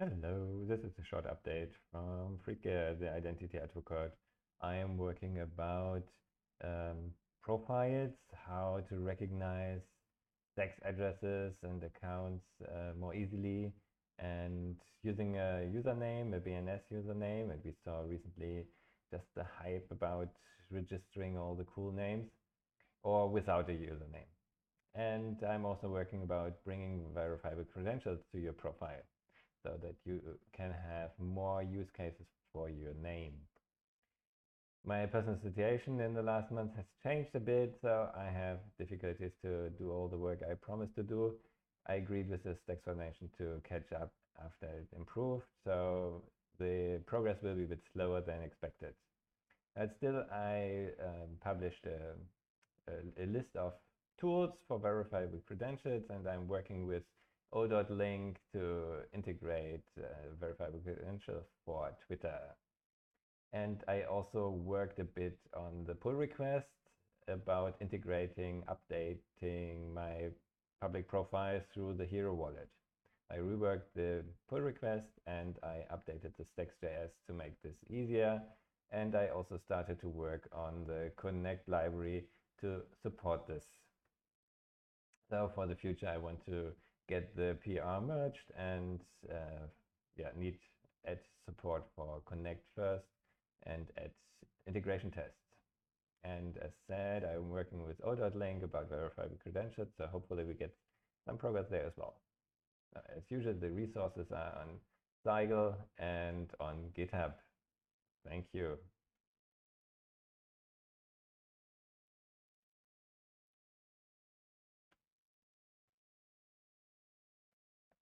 Hello, this is a short update from Friedger, the identity advocate. I am working about um, profiles, how to recognize Stacks addresses and accounts uh, more easily, and using a username, a BNS username. And we saw recently just the hype about registering all the cool names, or without a username. And I'm also working about bringing verifiable credentials to your profile so that you can have more use cases for your name. My personal situation in the last month has changed a bit, so I have difficulties to do all the work I promised to do. I agreed with Stacks Foundation to catch up after it improved, so the progress will be a bit slower than expected. But still, I um, published a, a, a list of tools for verifiable credentials, and I'm working with o.link to integrate uh, verifiable credentials for Twitter. And I also worked a bit on the pull request about integrating, updating my public profile through the Hiro wallet. I reworked the pull request and I updated the Stacks.js to make this easier. And I also started to work on the Connect library to support this. So for the future, I want to get the PR merged and uh, yeah, need add support for Connect first and add integration tests. And as said, I'm working with o.link about verifiable credentials, so hopefully we get some progress there as well. Uh, as usual, the resources are on Sigle and on GitHub. Thank you.